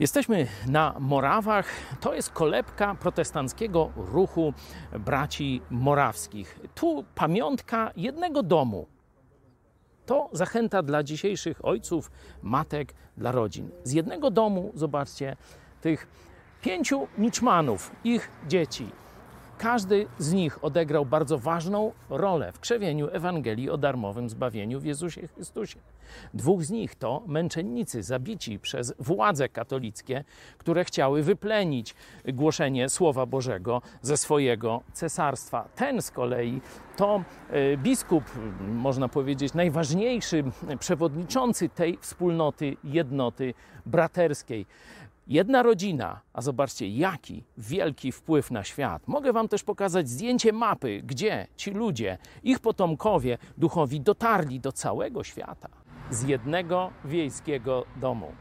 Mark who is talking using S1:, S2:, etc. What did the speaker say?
S1: Jesteśmy na Morawach. To jest kolebka protestanckiego ruchu braci morawskich. Tu pamiątka jednego domu. To zachęta dla dzisiejszych ojców, matek, dla rodzin. Z jednego domu, zobaczcie, tych pięciu miczmanów, ich dzieci. Każdy z nich odegrał bardzo ważną rolę w krzewieniu Ewangelii o darmowym zbawieniu w Jezusie Chrystusie. Dwóch z nich to męczennicy zabici przez władze katolickie, które chciały wyplenić głoszenie Słowa Bożego ze swojego cesarstwa. Ten z kolei to e, biskup, można powiedzieć, najważniejszy przewodniczący tej wspólnoty, jednoty braterskiej. Jedna rodzina, a zobaczcie, jaki wielki wpływ na świat. Mogę Wam też pokazać zdjęcie mapy, gdzie ci ludzie, ich potomkowie duchowi dotarli do całego świata z jednego wiejskiego domu.